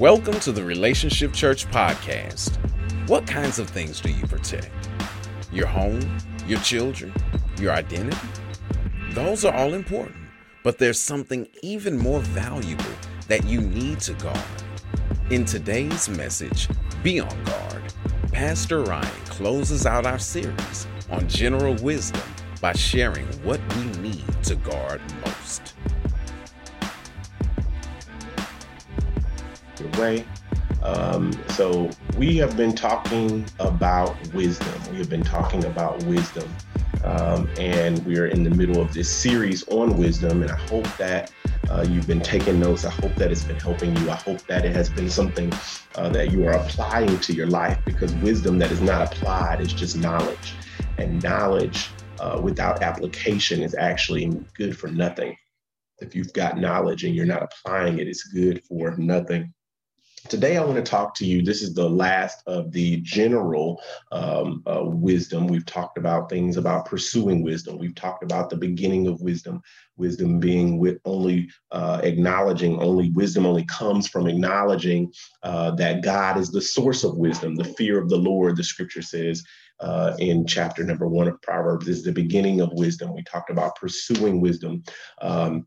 Welcome to the Relationship Church Podcast. What kinds of things do you protect? Your home, your children, your identity? Those are all important, but there's something even more valuable that you need to guard. In today's message, Be on Guard, Pastor Ryan closes out our series on general wisdom by sharing what we need to guard most. Way. Um, so we have been talking about wisdom. We have been talking about wisdom. Um, and we are in the middle of this series on wisdom. And I hope that uh, you've been taking notes. I hope that it's been helping you. I hope that it has been something uh, that you are applying to your life because wisdom that is not applied is just knowledge. And knowledge uh, without application is actually good for nothing. If you've got knowledge and you're not applying it, it's good for nothing. Today, I want to talk to you. This is the last of the general um, uh, wisdom. We've talked about things about pursuing wisdom. We've talked about the beginning of wisdom, wisdom being with only uh, acknowledging, only wisdom only comes from acknowledging uh, that God is the source of wisdom. The fear of the Lord, the scripture says, uh, in chapter number one of Proverbs is the beginning of wisdom. We talked about pursuing wisdom. Um,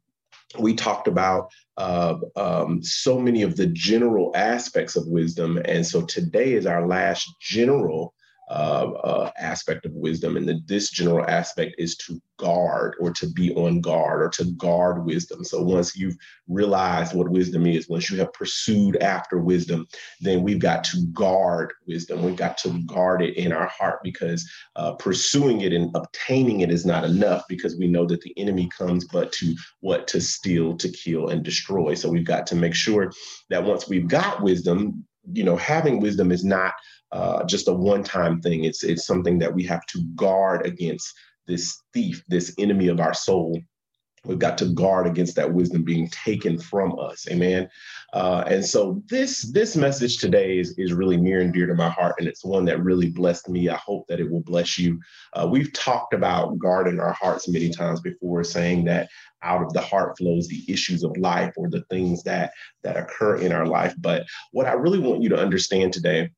we talked about uh, um, so many of the general aspects of wisdom. And so today is our last general uh, uh, aspect of wisdom. And the, this general aspect is to guard or to be on guard or to guard wisdom. So once you've realized what wisdom is, once you have pursued after wisdom, then we've got to guard wisdom. We've got to guard it in our heart because uh, pursuing it and obtaining it is not enough because we know that the enemy comes but to what? To steal, to kill, and destroy. So we've got to make sure that once we've got wisdom, you know, having wisdom is not uh, just a one-time thing. It's it's something that we have to guard against this thief, this enemy of our soul. We've got to guard against that wisdom being taken from us. Amen. Uh, and so this this message today is, is really near and dear to my heart, and it's one that really blessed me. I hope that it will bless you. Uh, we've talked about guarding our hearts many times before, saying that out of the heart flows the issues of life or the things that that occur in our life. But what I really want you to understand today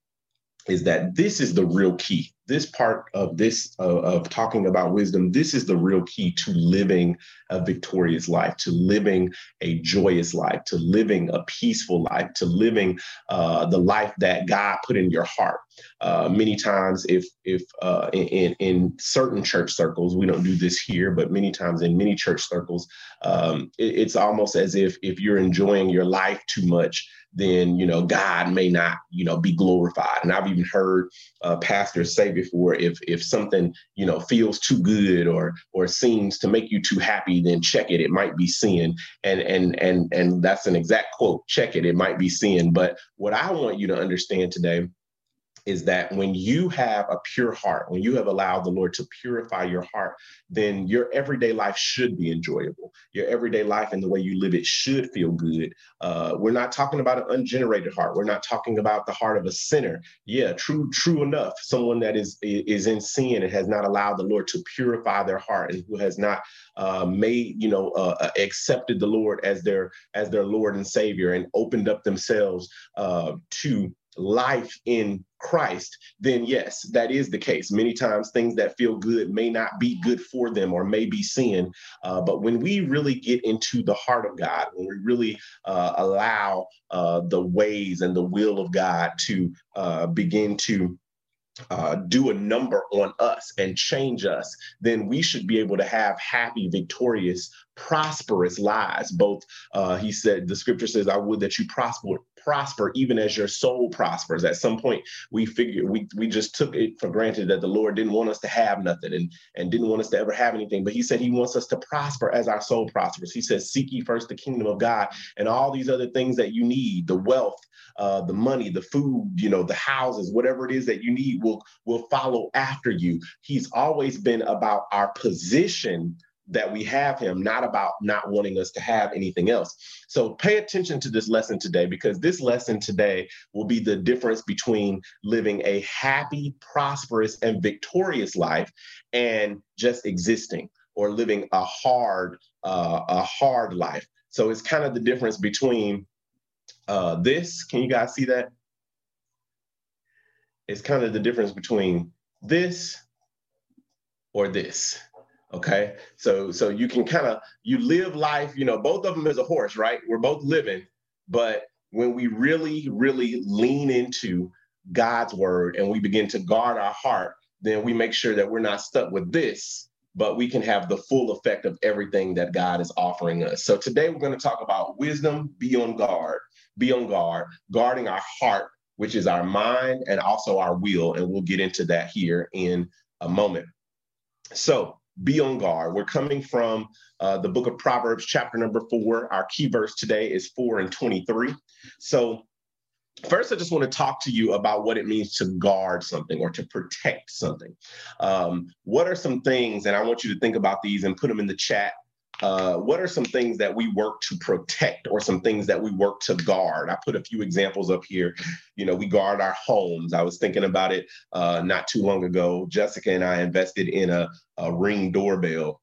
is that this is the real key. This part of this of talking about wisdom, this is the real key to living a victorious life, to living a joyous life, to living a peaceful life, to living uh, the life that God put in your heart. Uh, many times, if if uh, in in certain church circles, we don't do this here, but many times in many church circles, um, it, it's almost as if if you're enjoying your life too much then you know God may not you know be glorified. And I've even heard uh, pastors say before, if if something you know feels too good or or seems to make you too happy, then check it. It might be sin. And and and and that's an exact quote. Check it. It might be sin. But what I want you to understand today is that when you have a pure heart, when you have allowed the Lord to purify your heart, then your everyday life should be enjoyable. Your everyday life and the way you live it should feel good. Uh, we're not talking about an ungenerated heart. We're not talking about the heart of a sinner. Yeah, true, true enough. Someone that is is in sin and has not allowed the Lord to purify their heart and who has not uh, made, you know, uh, uh accepted the Lord as their as their Lord and Savior and opened up themselves uh, to life in Christ, then yes, that is the case. Many times things that feel good may not be good for them or may be sin. Uh, but when we really get into the heart of God, when we really uh, allow uh, the ways and the will of God to uh, begin to uh, do a number on us and change us, then we should be able to have happy, victorious, prosperous lives. Both, uh, he said, the scripture says, I would that you prosper, prosper even as your soul prospers. At some point, we figured we we just took it for granted that the Lord didn't want us to have nothing and, and didn't want us to ever have anything. But he said he wants us to prosper as our soul prospers. He says, seek ye first the kingdom of God and all these other things that you need, the wealth, uh, the money, the food, you know, the houses, whatever it is that you need will will follow after you. He's always been about our position that we have him, not about not wanting us to have anything else. So pay attention to this lesson today because this lesson today will be the difference between living a happy, prosperous, and victorious life and just existing or living a hard, uh, a hard life. So it's kind of the difference between uh, this. Can you guys see that? It's kind of the difference between this or this. Okay. So so you can kind of you live life, you know, both of them is a horse, right? We're both living, but when we really, really lean into God's word and we begin to guard our heart, then we make sure that we're not stuck with this, but we can have the full effect of everything that God is offering us. So today we're going to talk about wisdom, be on guard, be on guard, guarding our heart, which is our mind and also our will. And we'll get into that here in a moment. So be on guard. We're coming from uh, the book of Proverbs, chapter number four. Our key verse today is four and 23. So First, I just want to talk to you about what it means to guard something or to protect something. Um, what are some things, and I want you to think about these and put them in the chat. Uh, what are some things that we work to protect or some things that we work to guard? I put a few examples up here. You know, we guard our homes. I was thinking about it uh, not too long ago. Jessica and I invested in a, a ring doorbell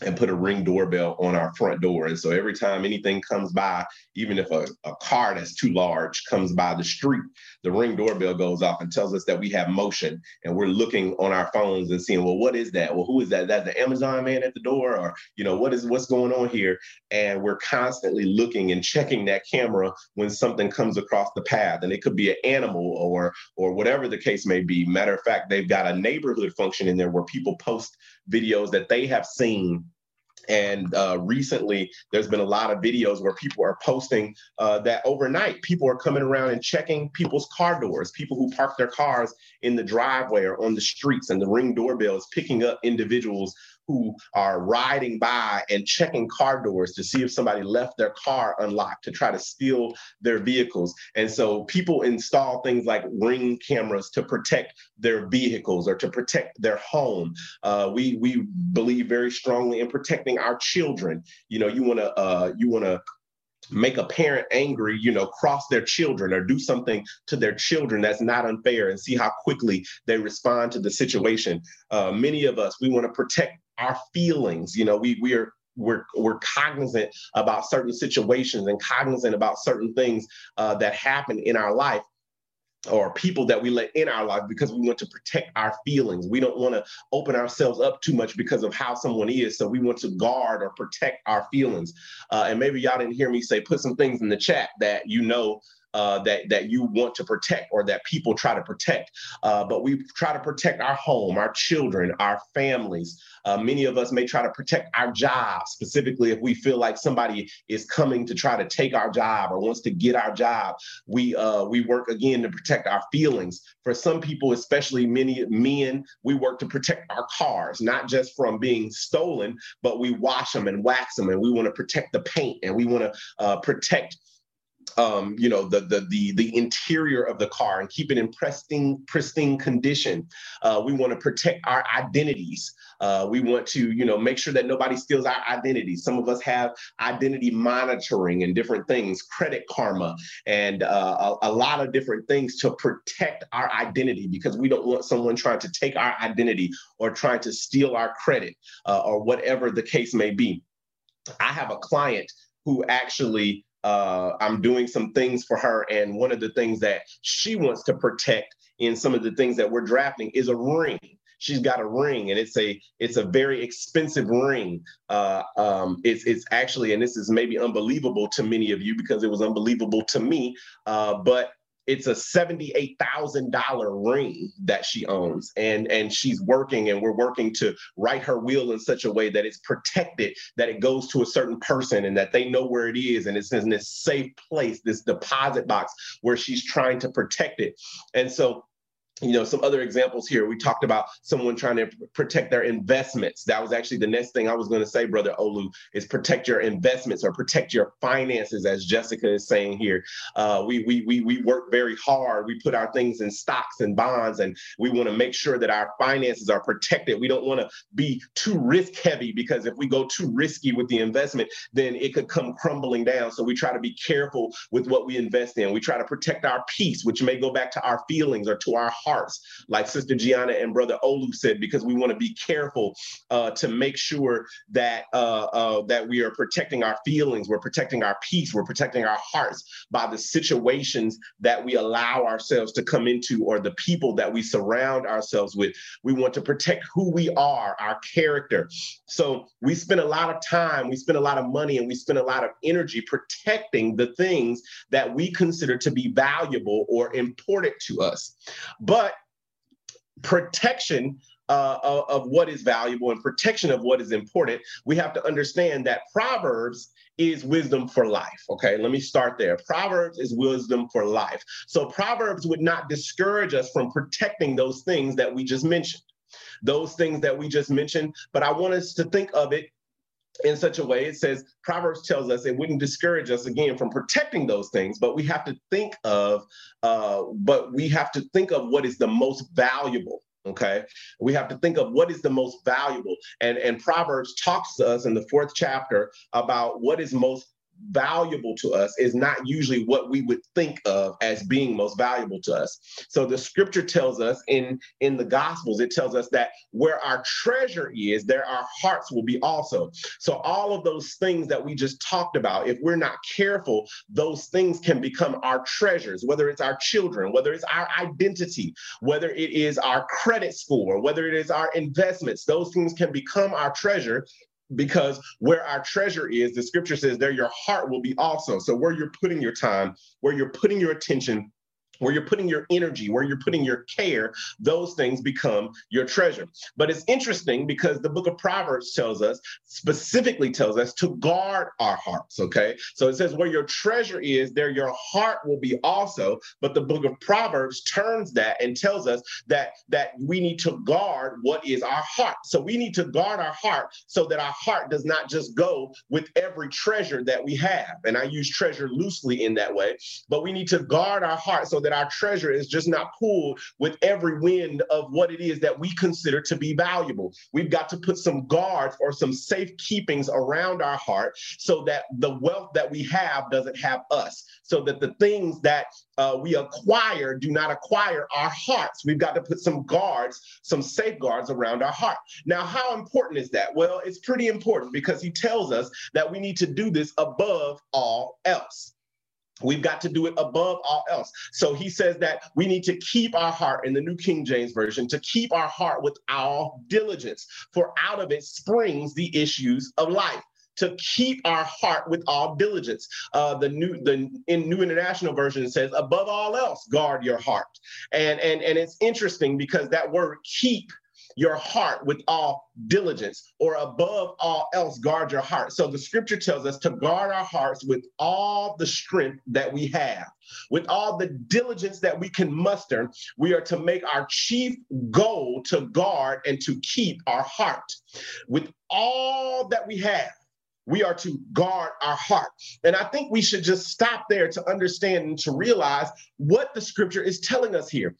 and put a ring doorbell on our front door. And so every time anything comes by, even if a, a car that's too large comes by the street, the ring doorbell goes off and tells us that we have motion. And we're looking on our phones and seeing, well, what is that? Well, who is that? That's the Amazon man at the door, or you know, what is what's going on here? And we're constantly looking and checking that camera when something comes across the path. And it could be an animal or or whatever the case may be. Matter of fact, they've got a neighborhood function in there where people post videos that they have seen and uh, recently, there's been a lot of videos where people are posting uh, that overnight people are coming around and checking people's car doors. People who park their cars in the driveway or on the streets, and the ring doorbell is picking up individuals who are riding by and checking car doors to see if somebody left their car unlocked to try to steal their vehicles. And so people install things like ring cameras to protect their vehicles or to protect their home. Uh, we we believe very strongly in protecting our children. You know, you want to uh, you want to make a parent angry, you know, cross their children or do something to their children that's not unfair and see how quickly they respond to the situation. Uh, many of us, we want to protect our feelings. You know, we we are we're we're cognizant about certain situations and cognizant about certain things uh, that happen in our life or people that we let in our life because we want to protect our feelings. We don't want to open ourselves up too much because of how someone is. So we want to guard or protect our feelings. Uh, and maybe y'all didn't hear me say, put some things in the chat that you know uh, that that you want to protect or that people try to protect. Uh, but we try to protect our home, our children, our families. Uh, many of us may try to protect our job, specifically if we feel like somebody is coming to try to take our job or wants to get our job. We uh, we work again to protect our feelings. For some people, especially many men, we work to protect our cars, not just from being stolen, but we wash them and wax them, and we want to protect the paint and we want to uh, protect um, you know, the, the the the interior of the car and keep it in pristine pristine condition. Uh, we want to protect our identities. Uh, we want to, you know, make sure that nobody steals our identity. Some of us have identity monitoring and different things, credit karma, and uh, a, a lot of different things to protect our identity because we don't want someone trying to take our identity or trying to steal our credit uh, or whatever the case may be. I have a client who actually uh, I'm doing some things for her. And one of the things that she wants to protect in some of the things that we're drafting is a ring. She's got a ring, and it's a it's a very expensive ring. Uh, um, it's it's actually, and this is maybe unbelievable to many of you because it was unbelievable to me. Uh, but it's a $78,000 ring that she owns. And and she's working and we're working to write her will in such a way that it's protected that it goes to a certain person and that they know where it is. And it's in this safe place this deposit box where she's trying to protect it. And so you know some other examples here. We talked about someone trying to protect their investments. That was actually the next thing i was going to say brother olu is protect your investments or protect your finances as jessica is saying here. Uh, we, we we we work very hard. We put our things in stocks and bonds and we want to make sure that our finances are protected. We don't want to be too risk heavy because if we go too risky with the investment then it could come crumbling down. So we try to be careful with what we invest in. We try to protect our peace which may go back to our feelings or to our hearts, like Sister Gianna and Brother Olu said, because we want to be careful uh, to make sure that uh, uh, that we are protecting our feelings, we're protecting our peace, we're protecting our hearts by the situations that we allow ourselves to come into or the people that we surround ourselves with. We want to protect who we are, our character. So we spend a lot of time, we spend a lot of money, and we spend a lot of energy protecting the things that we consider to be valuable or important to us. But protection uh, of, of, what is valuable and protection of what is important, we have to understand that Proverbs is wisdom for life. Okay, let me start there. Proverbs is wisdom for life. So Proverbs would not discourage us from protecting those things that we just mentioned. Those things that we just mentioned, but I want us to think of it in such a way it says proverbs tells us it wouldn't discourage us again from protecting those things but we have to think of uh, but we have to think of what is the most valuable okay? We have to think of what is the most valuable. And and proverbs talks to us in the fourth chapter about what is most valuable to us is not usually what we would think of as being most valuable to us. So the scripture tells us in in the gospels it tells us that where our treasure is there our hearts will be also. So all of those things that we just talked about if we're not careful those things can become our treasures whether it's our children whether it's our identity whether it is our credit score whether it is our investments those things can become our treasure because where our treasure is, the scripture says, there your heart will be also. So, where you're putting your time, where you're putting your attention, where you're putting your energy, where you're putting your care, those things become your treasure. But it's interesting because the book of Proverbs tells us, specifically tells us to guard our hearts. Okay. So it says, where your treasure is, there your heart will be also. But the book of Proverbs turns that and tells us that, that we need to guard what is our heart. So we need to guard our heart so that our heart does not just go with every treasure that we have. And I use treasure loosely in that way, but we need to guard our heart so that our treasure is just not pulled with every wind of what it is that we consider to be valuable. We've got to put some guards or some safe keepings around our heart so that the wealth that we have doesn't have us, so that the things that uh, we acquire do not acquire our hearts. We've got to put some guards, some safeguards around our heart. Now, how important is that? Well, it's pretty important because he tells us that we need to do this above all else. We've got to do it above all else. So he says that we need to keep our heart in the New King James Version, to keep our heart with all diligence, for out of it springs the issues of life to keep our heart with all diligence. Uh, the new the in New International Version says, above all else, guard your heart. And and and it's interesting because that word keep your heart with all diligence, or above all else, guard your heart. So the scripture tells us to guard our hearts with all the strength that we have, with all the diligence that we can muster. We are to make our chief goal to guard and to keep our heart with all that we have we are to guard our heart. And I think we should just stop there to understand and to realize what the scripture is telling us here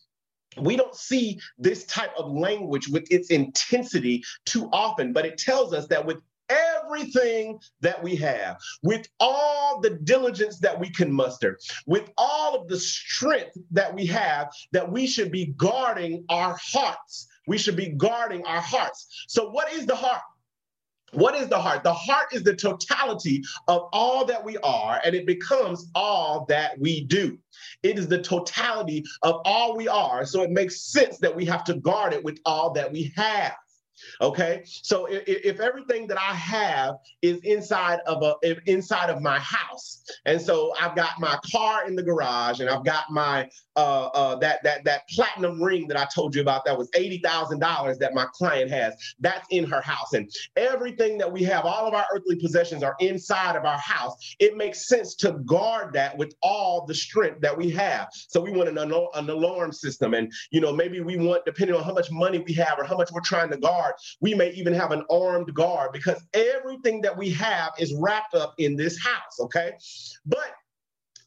we don't see this type of language with its intensity too often, but it tells us that with everything that we have, with all the diligence that we can muster, with all of the strength that we have, that we should be guarding our hearts. We should be guarding our hearts. So, what is the heart? What is the heart? The heart is the totality of all that we are, and it becomes all that we do. It is the totality of all we are. So it makes sense that we have to guard it with all that we have. Okay, so if, if, everything that I have is inside of a inside of my house, and so I've got my car in the garage, and I've got my uh, uh, that that that platinum ring that I told you about that was eighty thousand dollars that my client has. That's in her house, and everything that we have, all of our earthly possessions are inside of our house. It makes sense to guard that with all the strength that we have. So we want an, an alarm system, and you know maybe we want, depending on how much money we have or how much we're trying to guard, we may even have an armed guard because everything that we have is wrapped up in this house. Okay, but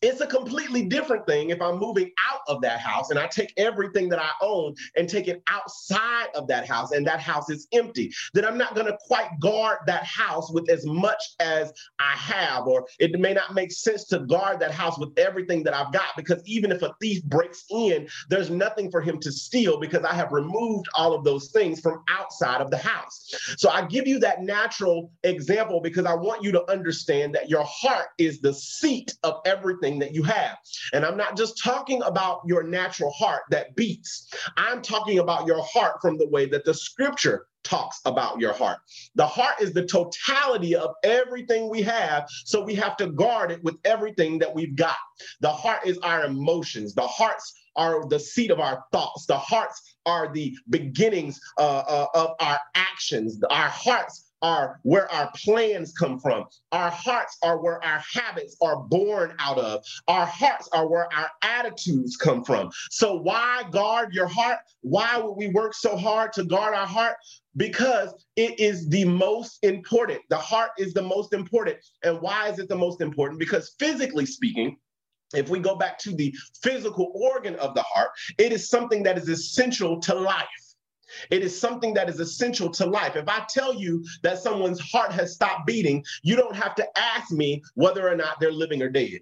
it's a completely different thing if I'm moving out of that house and I take everything that I own and take it outside of that house and that house is empty, then I'm not going to quite guard that house with as much as I have, or it may not make sense to guard that house with everything that I've got because even if a thief breaks in, there's nothing for him to steal because I have removed all of those things from outside of the house. So I give you that natural example because I want you to understand that your heart is the seat of everything that you have. And I'm not just talking about your natural heart that beats, I'm talking about your heart from the way that the scripture talks about your heart. The heart is the totality of everything we have, so we have to guard it with everything that we've got. The heart is our emotions. The hearts are the seat of our thoughts. The hearts are the beginnings uh, uh, of our actions. Our hearts are where our plans come from. Our hearts are where our habits are born out of. Our hearts are where our attitudes come from. So, why guard your heart? Why would we work so hard to guard our heart? Because it is the most important. The heart is the most important. And why is it the most important? Because physically speaking, if we go back to the physical organ of the heart, it is something that is essential to life. It is something that is essential to life. If I tell you that someone's heart has stopped beating, you don't have to ask me whether or not they're living or dead.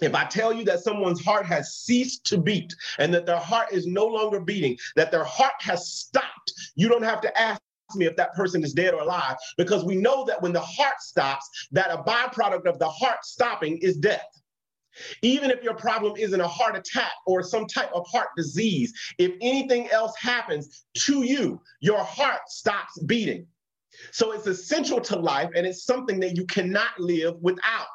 If I tell you that someone's heart has ceased to beat and that their heart is no longer beating, that their heart has stopped, you don't have to ask me if that person is dead or alive because we know that when the heart stops, that a byproduct of the heart stopping is death. Even if your problem isn't a heart attack or some type of heart disease, if anything else happens to you, your heart stops beating. So it's essential to life and it's something that you cannot live without.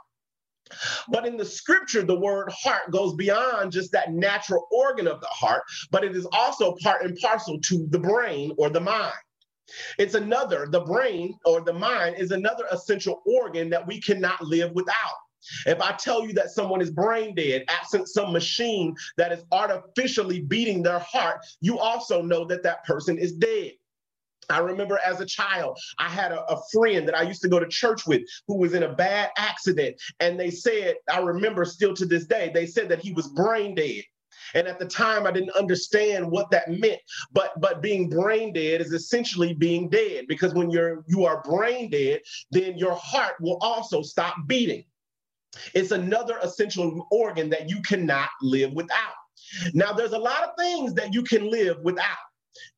But in the scripture, the word heart goes beyond just that natural organ of the heart, but it is also part and parcel to the brain or the mind. It's another, the brain or the mind is another essential organ that we cannot live without. If I tell you that someone is brain dead, absent some machine that is artificially beating their heart, you also know that that person is dead. I remember as a child, I had a, a, friend that I used to go to church with who was in a bad accident. And they said, I remember still to this day, they said that he was brain dead. And at the time, I didn't understand what that meant. But but being brain dead is essentially being dead because when you're you are brain dead, then your heart will also stop beating. It's another essential organ that you cannot live without. Now, there's a lot of things that you can live without.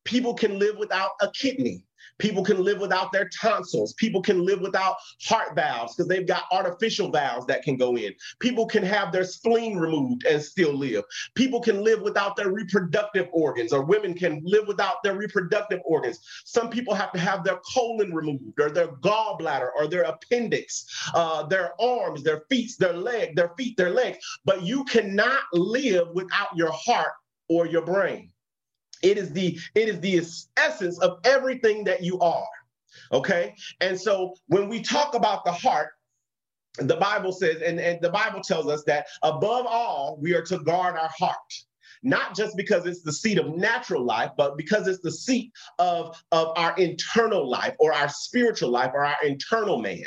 People can live without a kidney. People can live without their tonsils. People can live without heart valves because they've got artificial valves that can go in. People can have their spleen removed and still live. People can live without their reproductive organs, or women can live without their reproductive organs. Some people have to have their colon removed, or their gallbladder, or their appendix, uh, their arms, their feet, their leg, their feet, their legs. But you cannot live without your heart or your brain. It is the it is the essence of everything that you are. Okay? And so when we talk about the heart, the Bible says, and, and the Bible tells us that above all, we are to guard our heart not just because it's the seat of natural life, but because it's the seat of, of our internal life or our spiritual life or our internal man.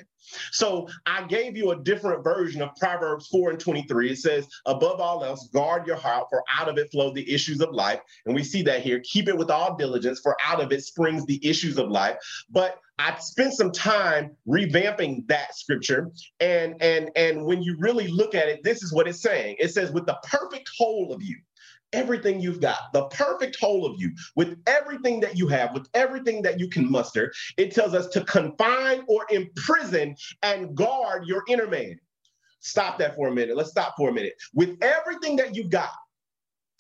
So I gave you a different version of Proverbs 4 and 23. It says, above all else, guard your heart, for out of it flow the issues of life. And we see that here. Keep it with all diligence, for out of it springs the issues of life. But I spent some time revamping that scripture. And and and when you really look at it, this is what it's saying. It says, with the perfect whole of you everything you've got, the perfect whole of you, with everything that you have, with everything that you can muster. It tells us to confine or imprison and guard your inner man. Stop that for a minute. Let's stop for a minute. With everything that you've got,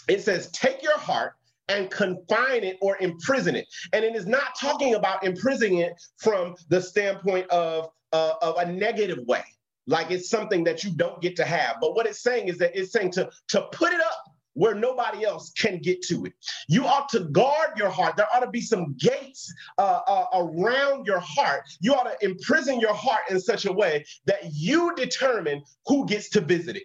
it says, take your heart and confine it or imprison it. And it is not talking about imprisoning it from the standpoint of, uh, of a negative way, like it's something that you don't get to have. But what it's saying is that it's saying to, to put it up where nobody else can get to it. You ought to guard your heart. There ought to be some gates uh, uh, around your heart. You ought to imprison your heart in such a way that you determine who gets to visit it.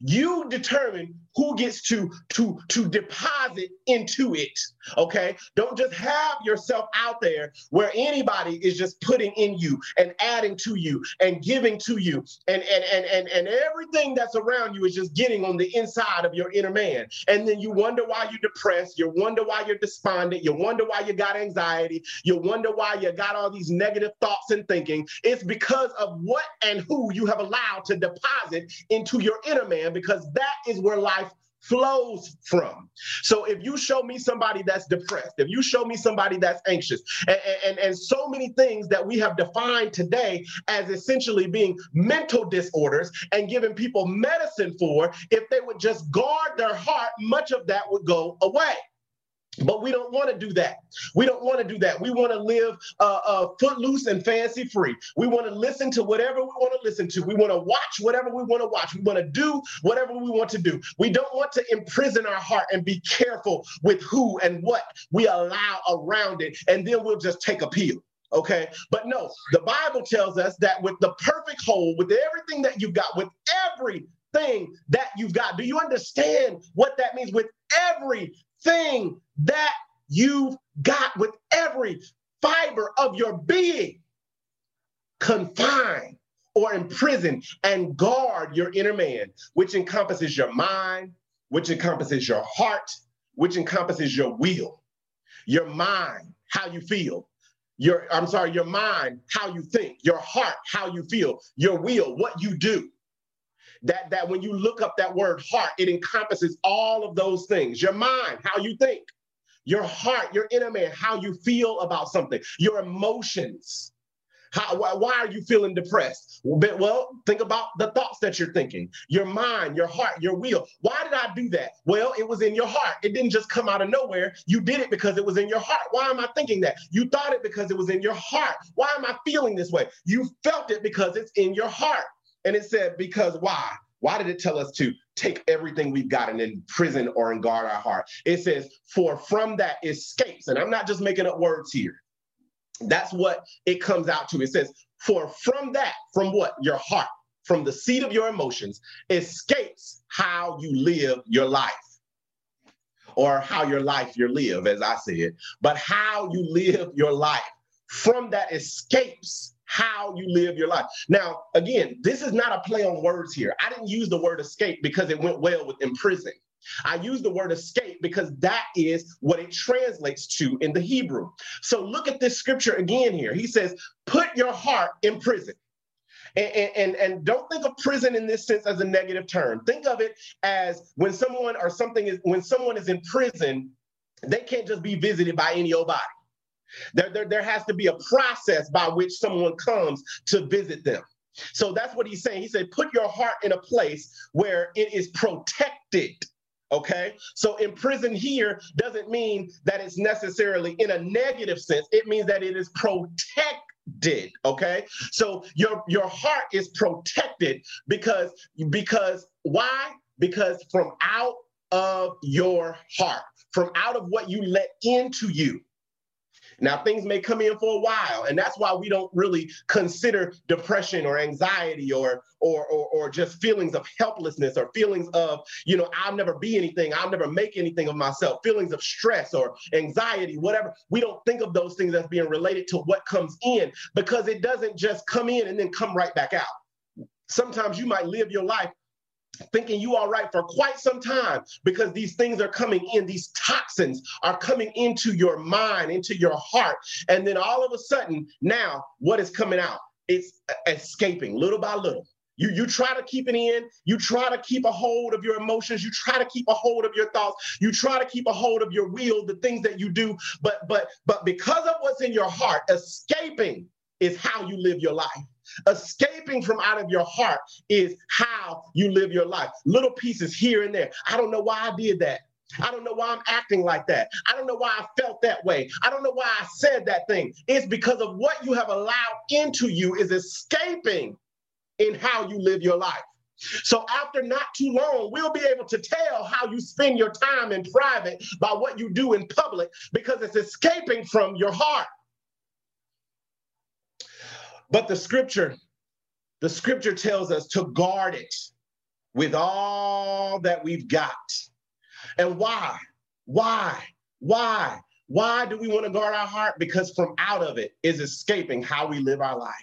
You determine who gets to to to deposit into it. Okay, don't just have yourself out there where anybody is just putting in you and adding to you and giving to you, and and and and and everything that's around you is just getting on the inside of your inner man. And then you wonder why you're depressed. You wonder why you're despondent. You wonder why you got anxiety. You wonder why you got all these negative thoughts and thinking. It's because of what and who you have allowed to deposit into your inner man, because that is where life flows from. So if you show me somebody that's depressed, if you show me somebody that's anxious, and, and, and so many things that we have defined today as essentially being mental disorders and giving people medicine for, if they would just guard their heart, much of that would go away. But we don't want to do that. We don't want to do that. We want to live uh, uh, footloose and fancy free. We want to listen to whatever we want to listen to. We want to watch whatever we want to watch. We want to do whatever we want to do. We don't want to imprison our heart and be careful with who and what we allow around it. And then we'll just take a pill. Okay. But no, the Bible tells us that with the perfect whole, with everything that you've got, with everything that you've got, do you understand what that means? With every thing that you've got with every fiber of your being. Confine or imprison and guard your inner man, which encompasses your mind, which encompasses your heart, which encompasses your will, your mind, how you feel, your I'm sorry, your mind, how you think, your heart, how you feel, your will, what you do that that when you look up that word heart, it encompasses all of those things. Your mind, how you think, your heart, your inner man, how you feel about something, your emotions. How, why, are you feeling depressed? Well, think about the thoughts that you're thinking, your mind, your heart, your will. Why did I do that? Well, it was in your heart. It didn't just come out of nowhere. You did it because it was in your heart. Why am I thinking that? You thought it because it was in your heart. Why am I feeling this way? You felt it because it's in your heart. And it said, because why? Why did it tell us to take everything we've got and imprison or and guard our heart? It says, for from that escapes. And I'm not just making up words here. That's what it comes out to. It says, for from that, from what? Your heart, from the seat of your emotions, escapes how you live your life. Or how your life you live, as I said, but how you live your life. From that escapes how you live your life. Now, again, this is not a play on words here. I didn't use the word escape because it went well with imprison. I use the word escape because that is what it translates to in the Hebrew. So look at this scripture again here. He says, put your heart in prison. And, and, and don't think of prison in this sense as a negative term. Think of it as when someone or something is when someone is in prison, they can't just be visited by any old body. There, there, there has to be a process by which someone comes to visit them. So that's what he's saying. He said, put your heart in a place where it is protected. Okay. So in prison here doesn't mean that it's necessarily in a negative sense. It means that it is protected. Okay. So your your heart is protected because because why? Because from out of your heart, from out of what you let into you, now, things may come in for a while, and that's why we don't really consider depression or anxiety or, or, or, or just feelings of helplessness or feelings of, you know, I'll never be anything, I'll never make anything of myself, feelings of stress or anxiety, whatever. We don't think of those things as being related to what comes in because it doesn't just come in and then come right back out. Sometimes you might live your life thinking you are right for quite some time because these things are coming in these toxins are coming into your mind into your heart and then all of a sudden now what is coming out it's escaping little by little you, you try to keep it in. You try to keep a hold of your emotions. You try to keep a hold of your thoughts. You try to keep a hold of your will, the things that you do. But but but because of what's in your heart, escaping is how you live your life. Escaping from out of your heart is how you live your life. Little pieces here and there. I don't know why I did that. I don't know why I'm acting like that. I don't know why I felt that way. I don't know why I said that thing. It's because of what you have allowed into you is escaping in how you live your life. So after not too long, we'll be able to tell how you spend your time in private by what you do in public because it's escaping from your heart. But the scripture, the scripture tells us to guard it. with all that we've got. And why? Why? Why? Why do we want to guard our heart? Because from out of it is escaping how we live our life.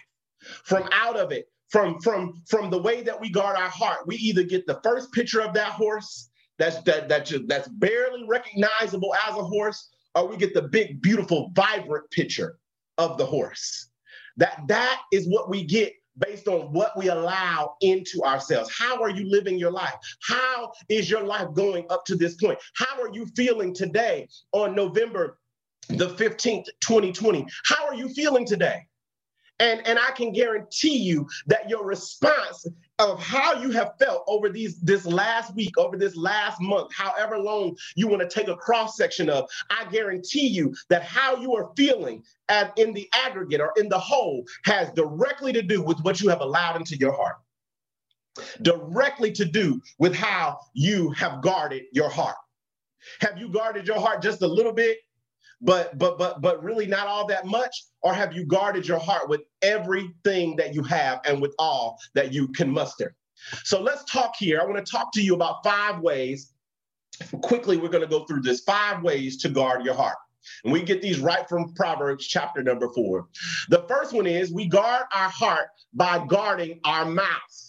From out of it, from from from the way that we guard our heart, we either get the first picture of that horse that's that that that's barely recognizable as a horse, or we get the big, beautiful, vibrant picture of the horse. That that is what we get based on what we allow into ourselves. How are you living your life? How is your life going up to this point? How are you feeling today on November the 15th, 2020? How are you feeling today? And, and I can guarantee you that your response of how you have felt over these this last week, over this last month, however long you want to take a cross section of, I guarantee you that how you are feeling at, in the aggregate or in the whole has directly to do with what you have allowed into your heart. Directly to do with how you have guarded your heart. Have you guarded your heart just a little bit but but but but really not all that much? Or have you guarded your heart with everything that you have and with all that you can muster? So let's talk here. I want to talk to you about five ways. Quickly we're going to go through this. Five ways to guard your heart. And we get these right from proverbs chapter number four. The first one is we guard our heart by guarding our mouth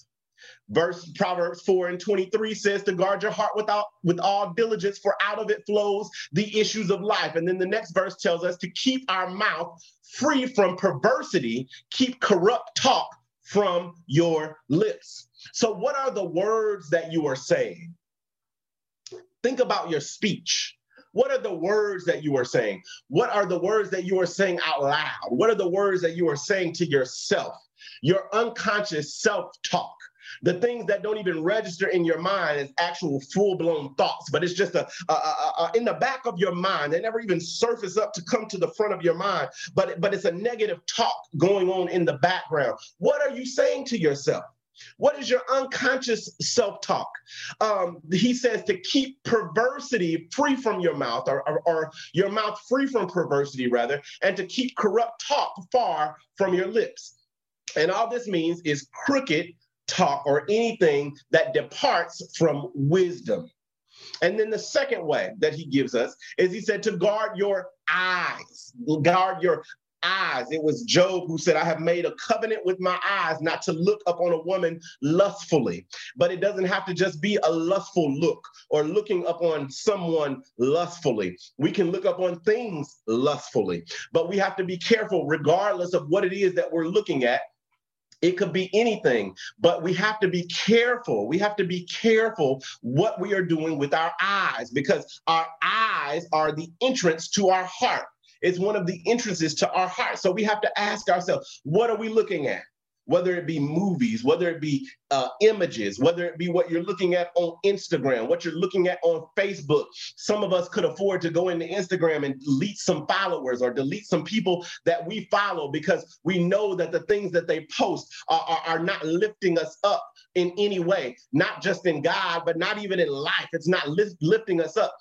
Verse Proverbs 4 and 23 says to guard your heart without with all diligence, for out of it flows the issues of life. And then the next verse tells us to keep our mouth free from perversity, keep corrupt talk from your lips. So, what are the words that you are saying? Think about your speech. What are the words that you are saying? What are the words that you are saying out loud? What are the words that you are saying to yourself? Your unconscious self talk the things that don't even register in your mind as actual full-blown thoughts, but it's just a, a, a, a, in the back of your mind. They never even surface up to come to the front of your mind, but but it's a negative talk going on in the background. What are you saying to yourself? What is your unconscious self talk? Um, he says to keep perversity free from your mouth, or, or, or, your mouth free from perversity, rather, and to keep corrupt talk far from your lips. And all this means is crooked talk or anything that departs from wisdom. And then the second way that he gives us is he said to guard your eyes, guard your eyes. It was Job who said, I have made a covenant with my eyes not to look upon a woman lustfully. But it doesn't have to just be a lustful look or looking upon someone lustfully. We can look upon things lustfully, but we have to be careful, regardless of what it is that we're looking at, it could be anything, but we have to be careful. We have to be careful what we are doing with our eyes because our eyes are the entrance to our heart. It's one of the entrances to our heart. So we have to ask ourselves, what are we looking at? Whether it be movies, whether it be uh, images, whether it be what you're looking at on Instagram, what you're looking at on Facebook. Some of us could afford to go into Instagram and delete some followers or delete some people that we follow because we know that the things that they post are, are, are not lifting us up in any way, not just in God, but not even in life. It's not lift, lifting us up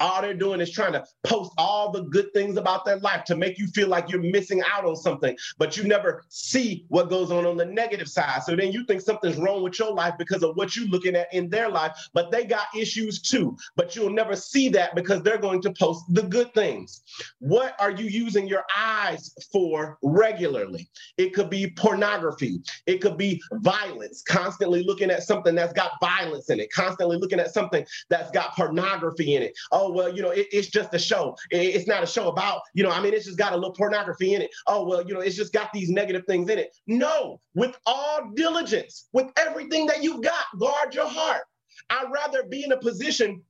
all they're doing is trying to post all the good things about their life to make you feel like you're missing out on something, but you never see what goes on on the negative side. So then you think something's wrong with your life because of what you're looking at in their life, but they got issues too. But you'll never see that because they're going to post the good things. What are you using your eyes for regularly? It could be pornography, it could be violence, constantly looking at something that's got violence in it, constantly looking at something that's got pornography in it oh well you know it, it's just a show it, it's not a show about you know i mean it's just got a little pornography in it oh well you know it's just got these negative things in it no with all diligence with everything that you've got guard your heart i'd rather be in a position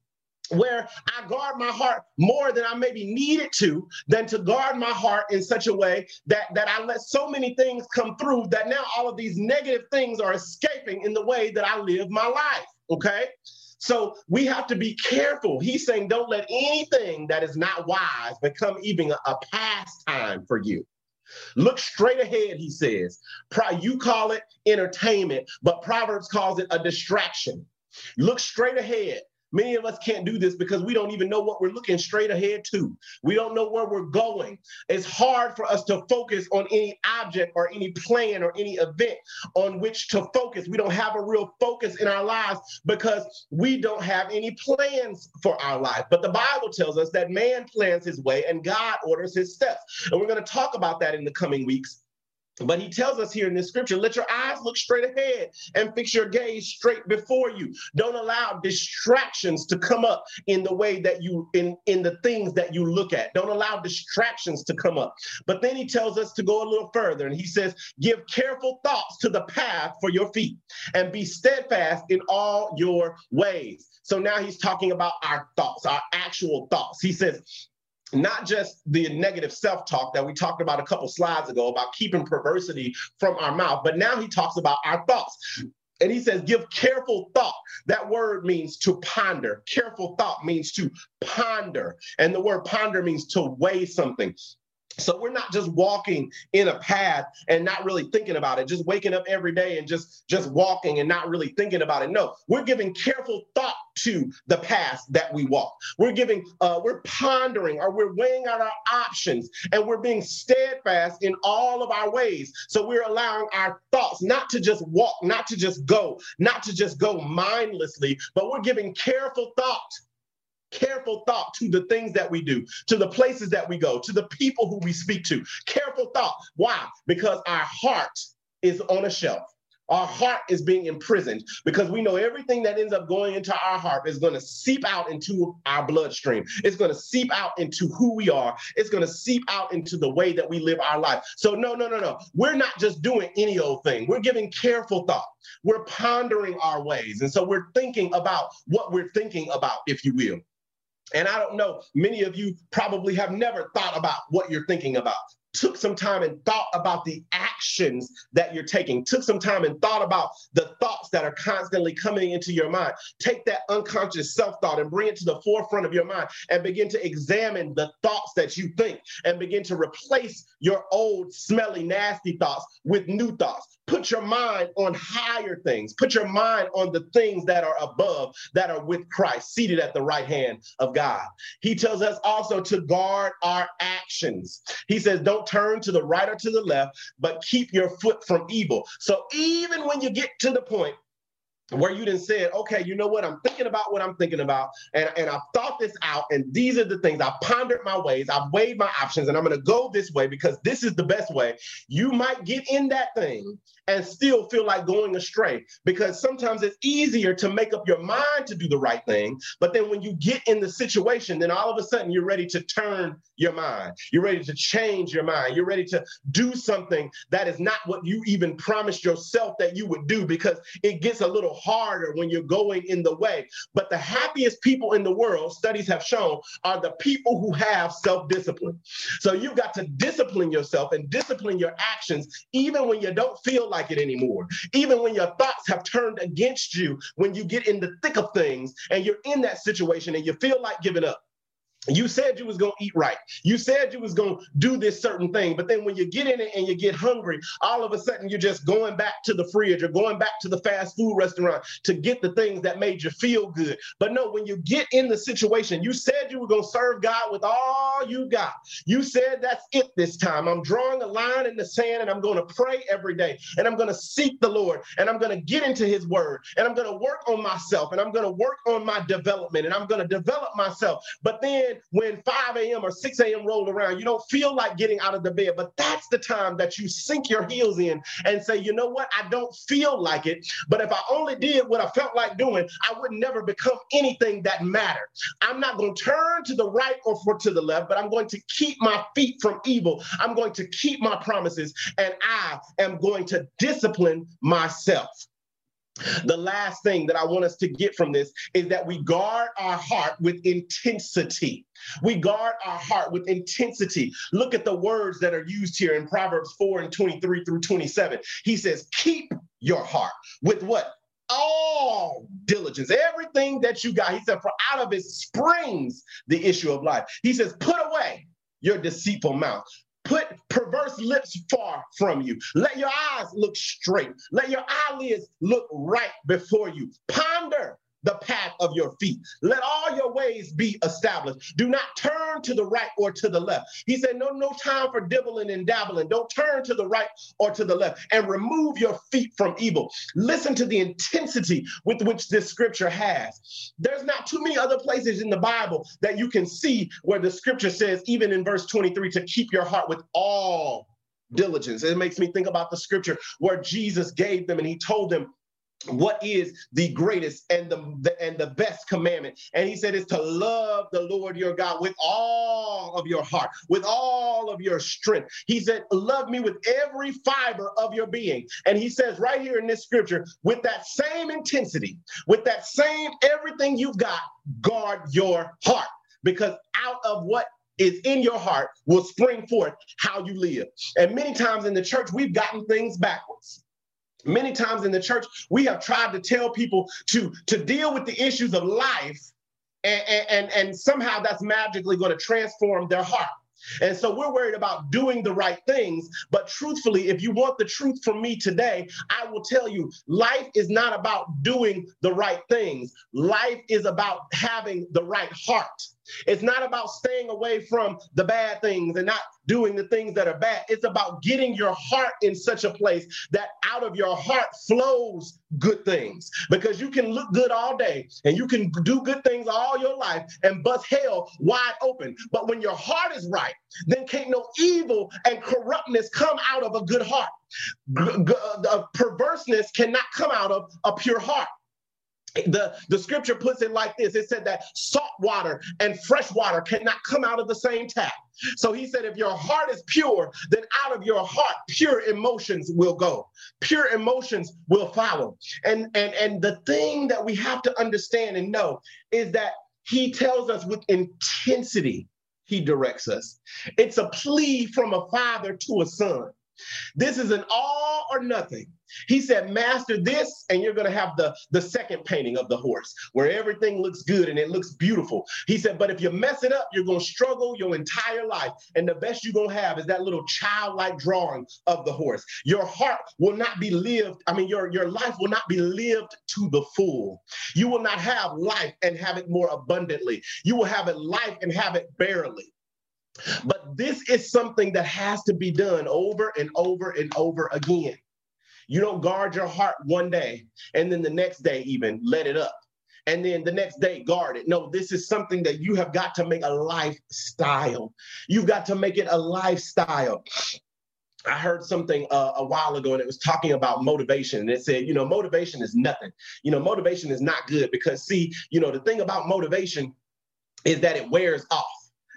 where I guard my heart more than I maybe needed to, than to guard my heart in such a way that, that I let so many things come through that now all of these negative things are escaping in the way that I live my life. Okay. So we have to be careful. He's saying, don't let anything that is not wise become even a, a pastime for you. Look straight ahead, he says. You call it entertainment, but Proverbs calls it a distraction. Look straight ahead. Many of us can't do this because we don't even know what we're looking straight ahead to. We don't know where we're going. It's hard for us to focus on any object or any plan or any event on which to focus. We don't have a real focus in our lives because we don't have any plans for our life. But the Bible tells us that man plans his way and God orders his steps. And we're going to talk about that in the coming weeks. But he tells us here in this scripture, let your eyes look straight ahead and fix your gaze straight before you. Don't allow distractions to come up in the way that you in in the things that you look at. Don't allow distractions to come up. But then he tells us to go a little further and he says, give careful thoughts to the path for your feet and be steadfast in all your ways. So now he's talking about our thoughts, our actual thoughts. He says, not just the negative self-talk that we talked about a couple slides ago about keeping perversity from our mouth, but now he talks about our thoughts. And he says, give careful thought. That word means to ponder. Careful thought means to ponder. And the word ponder means to weigh something. So we're not just walking in a path and not really thinking about it, just waking up every day and just just walking and not really thinking about it. No, we're giving careful thought to the path that we walk. We're giving, uh, we're pondering or we're weighing out our options and we're being steadfast in all of our ways. So we're allowing our thoughts not to just walk, not to just go, not to just go mindlessly, but we're giving careful thought careful thought to the things that we do, to the places that we go, to the people who we speak to. Careful thought. Why? Because our heart is on a shelf. Our heart is being imprisoned because we know everything that ends up going into our heart is going to seep out into our bloodstream. It's going to seep out into who we are. It's going to seep out into the way that we live our life. So, no, no, no, no. We're not just doing any old thing. We're giving careful thought. We're pondering our ways. And so we're thinking about what we're thinking about, if you will. And I don't know, many of you probably have never thought about what you're thinking about. Took some time and thought about the actions that you're taking. Took some time and thought about the thoughts that are constantly coming into your mind. Take that unconscious self thought and bring it to the forefront of your mind and begin to examine the thoughts that you think and begin to replace your old, smelly, nasty thoughts with new thoughts. Put your mind on higher things. Put your mind on the things that are above, that are with Christ, seated at the right hand of God. He tells us also to guard our actions. He says, don't turn to the right or to the left, but keep your foot from evil. So even when you get to the point where you didn't say, okay, you know what? I'm thinking about what I'm thinking about, and, and I've thought this out, and these are the things I've pondered my ways, I've weighed my options, and I'm gonna go this way because this is the best way. You might get in that thing and still feel like going astray because sometimes it's easier to make up your mind to do the right thing. But then when you get in the situation, then all of a sudden you're ready to turn your mind. You're ready to change your mind. You're ready to do something that is not what you even promised yourself that you would do because it gets a little harder when you're going in the way. But the happiest people in the world, studies have shown, are the people who have self discipline. So you've got to discipline yourself and discipline your actions, even when you don't feel like it anymore. Even when your thoughts have turned against you, when you get in the thick of things and you're in that situation and you feel like giving up. You said you was gonna eat right. You said you was gonna do this certain thing, but then when you get in it and you get hungry, all of a sudden you're just going back to the fridge or going back to the fast food restaurant to get the things that made you feel good. But no, when you get in the situation, you said you were gonna serve God with all you got. You said that's it this time. I'm drawing a line in the sand and I'm gonna pray every day and I'm gonna seek the Lord and I'm gonna get into His Word and I'm gonna work on myself and I'm gonna work on my development and I'm gonna develop myself. But then when 5 a.m. or 6 a.m. roll around, you don't feel like getting out of the bed, but that's the time that you sink your heels in and say, you know what? I don't feel like it. But if I only did what I felt like doing, I would never become anything that mattered. I'm not going to turn to the right or to the left, but I'm going to keep my feet from evil. I'm going to keep my promises and I am going to discipline myself. The last thing that I want us to get from this is that we guard our heart with intensity. We guard our heart with intensity. Look at the words that are used here in Proverbs 4 and 23 through 27. He says, Keep your heart with what? all diligence, everything that you got. He said, For out of it springs the issue of life. He says, Put away your deceitful mouth. Put perverse lips far from you. Let your eyes look straight. Let your eyelids look right before you. Ponder the path of your feet. Let all your ways be established. Do not turn to the right or to the left. He said, No, no time for dibbling and dabbling. Don't turn to the right or to the left and remove your feet from evil. Listen to the intensity with which this scripture has. There's not too many other places in the Bible that you can see where the scripture says, even in verse 23, to keep your heart with all diligence. It makes me think about the scripture where Jesus gave them and he told them, what is the greatest and the, the, and the best commandment. And he said is to love the lord your god with all of your heart with all of your strength. He said love me with every fiber of your being. And he says right here in this scripture with that same intensity with that same everything you've got guard your heart. Because out of what is in your heart will spring forth how you live. And many times in the church we've gotten things backwards Many times in the church, we have tried to tell people to, to deal with the issues of life, and, and, and somehow that's magically going to transform their heart. And so we're worried about doing the right things. But truthfully, if you want the truth from me today, I will tell you life is not about doing the right things, life is about having the right heart. It's not about staying away from the bad things and not doing the things that are bad. It's about getting your heart in such a place that out of your heart flows good things. Because you can look good all day and you can do good things all your life and bust hell wide open. But when your heart is right, then can't no evil and corruptness come out of a good heart. G- g- uh, perverseness cannot come out of a pure heart the, the scripture puts it like this. It said that salt water and fresh water cannot come out of the same tap. So he said if your heart is pure then out of your heart pure emotions will go. Pure emotions will follow. And and and the thing that we have to understand and know is that he tells us with intensity he directs us. It's a plea from a father to a son this is an all or nothing. He said, Master this, and you're going to have the, the second painting of the horse where everything looks good and it looks beautiful. He said, But if you mess it up, you're going to struggle your entire life. And the best you're going to have is that little childlike drawing of the horse. Your heart will not be lived, I mean, your, your life will not be lived to the full. You will not have life and have it more abundantly. You will have it life and have it barely. But this is something that has to be done over and over and over again. You don't guard your heart one day and then the next day, even let it up. And then the next day, guard it. No, this is something that you have got to make a lifestyle. You've got to make it a lifestyle. I heard something uh, a while ago and it was talking about motivation. And it said, you know, motivation is nothing. You know, motivation is not good because, see, you know, the thing about motivation is that it wears off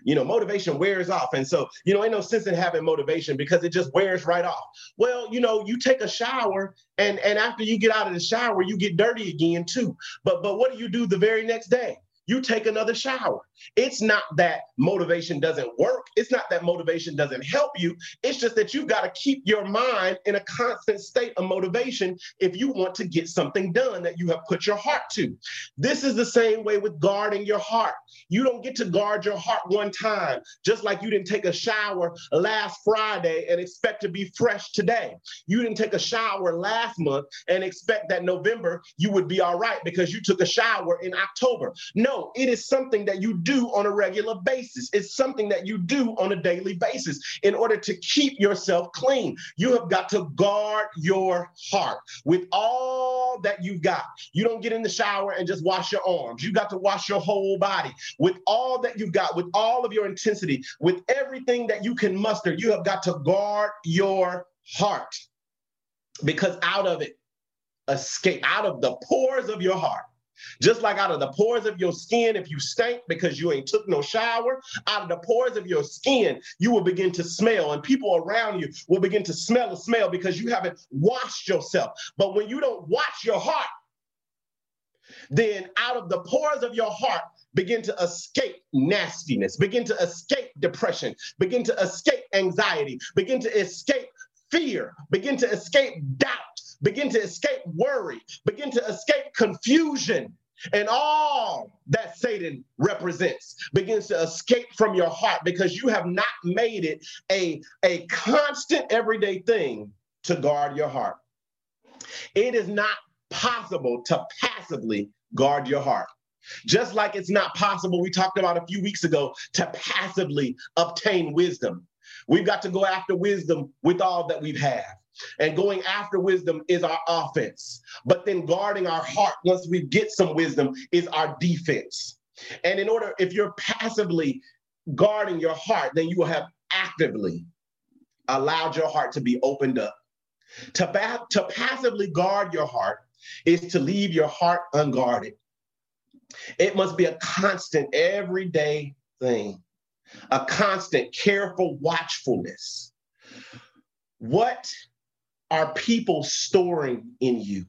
you know, motivation wears off. And so, you know, ain't no sense in having motivation because it just wears right off. Well, you know, you take a shower and and after you get out of the shower, you get dirty again too. But but what do you do the very next day? You take another shower. It's not that motivation doesn't work. It's not that motivation doesn't help you. It's just that you've got to keep your mind in a constant state of motivation if you want to get something done that you have put your heart to. This is the same way with guarding your heart. You don't get to guard your heart one time, just like you didn't take a shower last Friday and expect to be fresh today. You didn't take a shower last month and expect that November you would be all right because you took a shower in October. No, it is something that you do on a regular basis. It's something that you do on a daily basis in order to keep yourself clean. You have got to guard your heart with all that you've got. You don't get in the shower and just wash your arms. You got to wash your whole body with all that you've got, with all of your intensity, with everything that you can muster. You have got to guard your heart because out of it, escape out of the pores of your heart just like out of the pores of your skin, if you stink because you ain't took no shower, out of the pores of your skin, you will begin to smell, and people around you will begin to smell a smell because you haven't washed yourself. But when you don't watch your heart, then out of the pores of your heart begin to escape nastiness, begin to escape depression, begin to escape anxiety, begin to escape fear, begin to escape doubt begin to escape worry, begin to escape confusion, and all that Satan represents begins to escape from your heart because you have not made it a, a constant everyday thing to guard your heart. It is not possible to passively guard your heart. Just like it's not possible, we talked about a few weeks ago, to passively obtain wisdom. We've got to go after wisdom with all that we have. And going after wisdom is our offense. But then guarding our heart once we get some wisdom is our defense. And in order, if you're passively guarding your heart, then you will have actively allowed your heart to be opened up. To, ba- to passively guard your heart is to leave your heart unguarded. It must be a constant, everyday thing, a constant, careful watchfulness. What are people storing in you?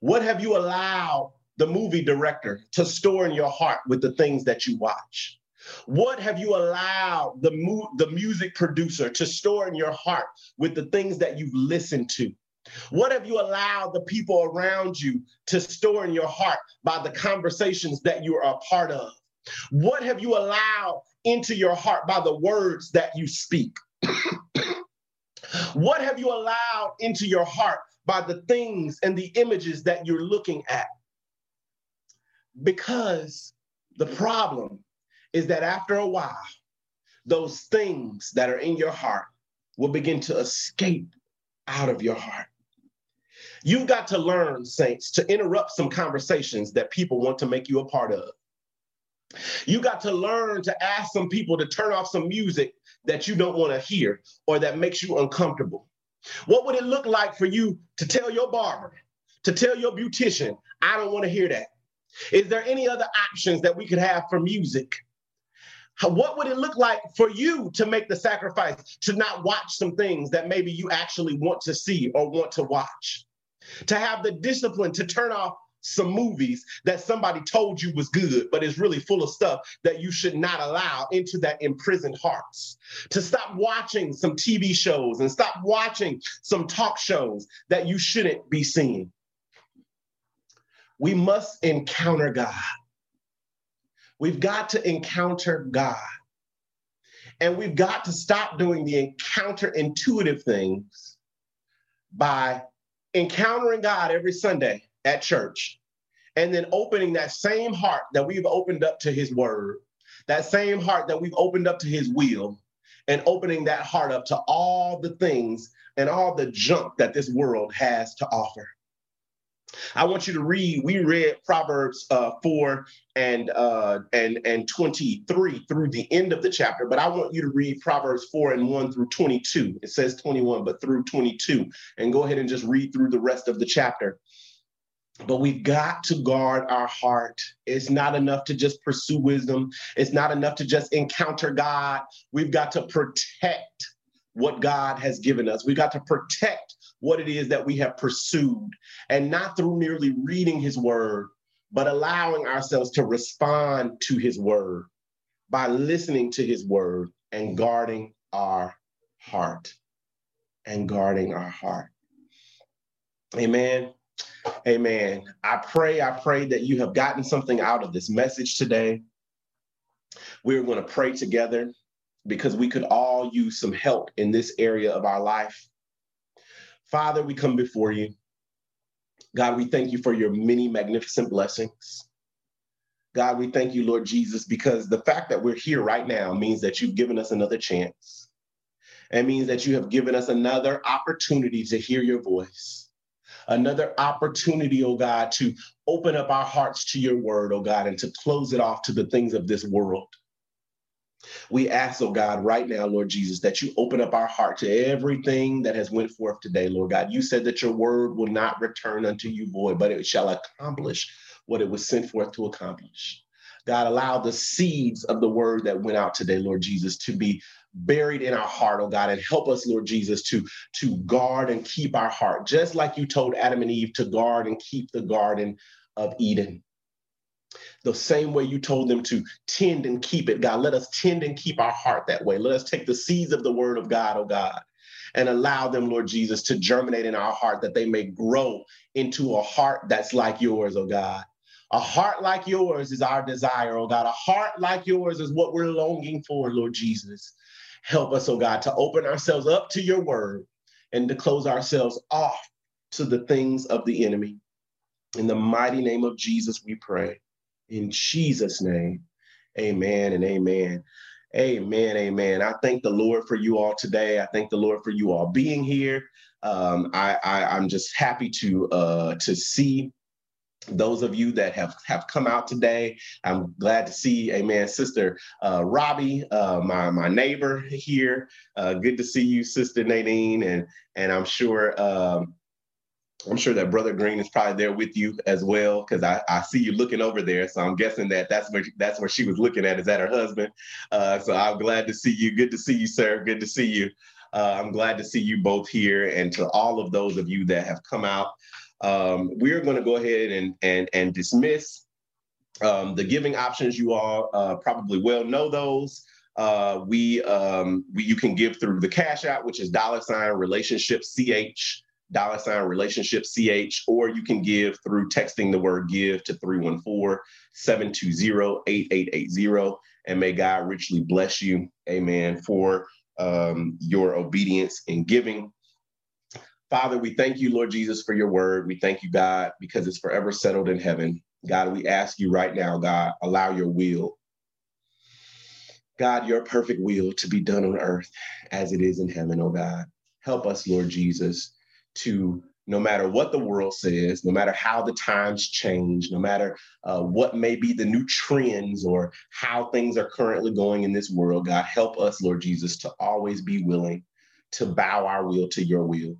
What have you allowed the movie director to store in your heart with the things that you watch? What have you allowed the, mu- the music producer to store in your heart with the things that you've listened to? What have you allowed the people around you to store in your heart by the conversations that you are a part of? What have you allowed into your heart by the words that you speak? what have you allowed into your heart by the things and the images that you're looking at? Because the problem is that after a while, those things that are in your heart will begin to escape out of your heart. You've got to learn, saints, to interrupt some conversations that people want to make you a part of. You got to learn to ask some people to turn off some music that you don't want to hear or that makes you uncomfortable. What would it look like for you to tell your barber, to tell your beautician, I don't want to hear that? Is there any other options that we could have for music? what would it look like for you to make the sacrifice to not watch some things that maybe you actually want to see or want to watch? To have the discipline to turn off some movies that somebody told you was good, but is really full of stuff that you should not allow into that imprisoned hearts. To stop watching some TV shows and stop watching some talk shows that you shouldn't be seeing. We must encounter God. We've got to encounter God. And we've got to stop doing the counterintuitive things by encountering God every Sunday at church and then opening that same heart that we've opened up to his word, that same heart that we've opened up to his will, and opening that heart up to all the things and all the junk that this world has to offer. I want you to read. We read Proverbs uh, four and uh, and and twenty three through the end of the chapter, but I want you to read Proverbs four and one through twenty two. It says twenty one, but through twenty two, and go ahead and just read through the rest of the chapter. But we've got to guard our heart. It's not enough to just pursue wisdom. It's not enough to just encounter God. We've got to protect what God has given us. We've got to protect what it is that we have pursued, and not through merely reading his word, but allowing ourselves to respond to his word by listening to his word and guarding our heart. And guarding our heart. Amen. Amen. I pray, I pray that you have gotten something out of this message today. We're going to pray together because we could all use some help in this area of our life. Father, we come before you. God, we thank you for your many magnificent blessings. God, we thank you, Lord Jesus, because the fact that we're here right now means that you've given us another chance. It means that you have given us another opportunity to hear your voice, another opportunity, oh God, to open up our hearts to your word, oh God, and to close it off to the things of this world. We ask, oh God, right now, Lord Jesus, that you open up our heart to everything that has went forth today, Lord God. You said that your word will not return unto you void, but it shall accomplish what it was sent forth to accomplish. God, allow the seeds of the word that went out today, Lord Jesus, to be buried in our heart, oh God, and help us, Lord Jesus, to, to guard and keep our heart, just like you told Adam and Eve to guard and keep the Garden of Eden the same way you told them to tend and keep it, God. Let us tend and keep our heart that way. Let us take the seeds of the word of God, oh God, and allow them, Lord Jesus, to germinate in our heart that they may grow into a heart that's like yours, oh God. A heart like yours is our desire, oh God. A heart like yours is what we're longing for, Lord Jesus. Help us, oh God, to open ourselves up to your word and to close ourselves off to the things of the enemy. In the mighty name of Jesus, we pray. In Jesus' name, amen and amen. Amen, amen. I thank the Lord for you all today. I thank the Lord for you all being here. Um, I, I, am just happy to uh, to see those of you that have have come out today i'm glad to see amen sister uh, robbie uh, my my neighbor here uh, good to see you sister nadine and and i'm sure um, I'm sure that Brother Green is probably there with you as well, because I, I see you looking over there. So I'm guessing that that's where that's where she was looking at. Is that her husband? Uh, so I'm glad to see you. Good to see you, sir. Good to see you. Uh, I'm glad to see you both here, and to all of those of you that have come out. Um, we're going to go ahead and and and dismiss um, the giving options. You all uh, probably well know those. Uh, we, um, we you can give through the Cash App, which is dollar sign relationship ch dollar sign relationship ch, or you can give through texting the word give to 314-720-8880. And may God richly bless you, amen, for um, your obedience in giving. Father, we thank you, Lord Jesus, for your word. We thank you, God, because it's forever settled in heaven. God, we ask you right now, God, allow your will, God, your perfect will to be done on earth as it is in heaven, oh God. Help us, Lord Jesus, to no matter what the world says, no matter how the times change, no matter uh, what may be the new trends or how things are currently going in this world, God, help us, Lord Jesus, to always be willing to bow our will to your will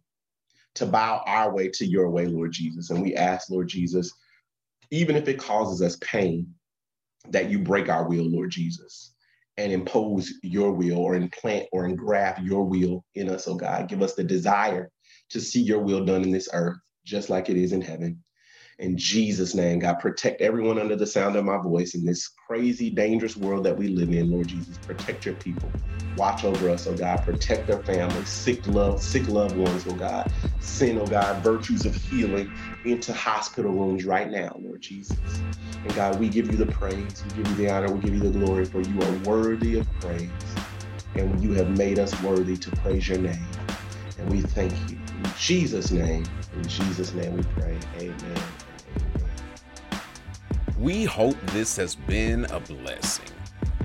to bow our way to your way, Lord Jesus. And we ask, Lord Jesus, even if it causes us pain, that you break our will, Lord Jesus, and impose your will or implant or engraft your will in us, oh God. Give us the desire to see your will done in this earth, just like it is in heaven. In Jesus' name, God, protect everyone under the sound of my voice in this crazy, dangerous world that we live in, Lord Jesus. Protect your people. Watch over us, oh God. Protect our families, sick love, sick loved ones, oh God. Send, oh God, virtues of healing into hospital rooms right now, Lord Jesus. And God, we give you the praise, we give you the honor, we give you the glory, for you are worthy of praise. And you have made us worthy to praise your name. And we thank you. In Jesus' name, in Jesus' name we pray. Amen. We hope this has been a blessing.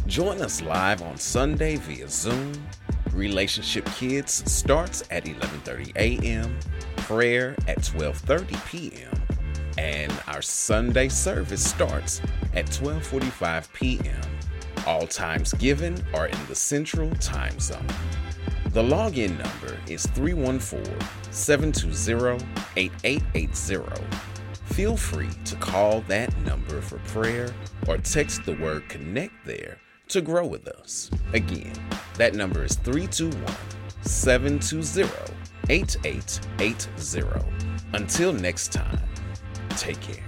Join us live on Sunday via Zoom. Relationship Kids starts at 11:30 a.m., prayer at 12:30 p.m., and our Sunday service starts at 12:45 p.m. All times given are in the Central Time Zone. The login number is 314 720 8880 Feel free to call that number for prayer or text the word connect there to grow with us. Again, that number is 321 720 8880. Until next time, take care.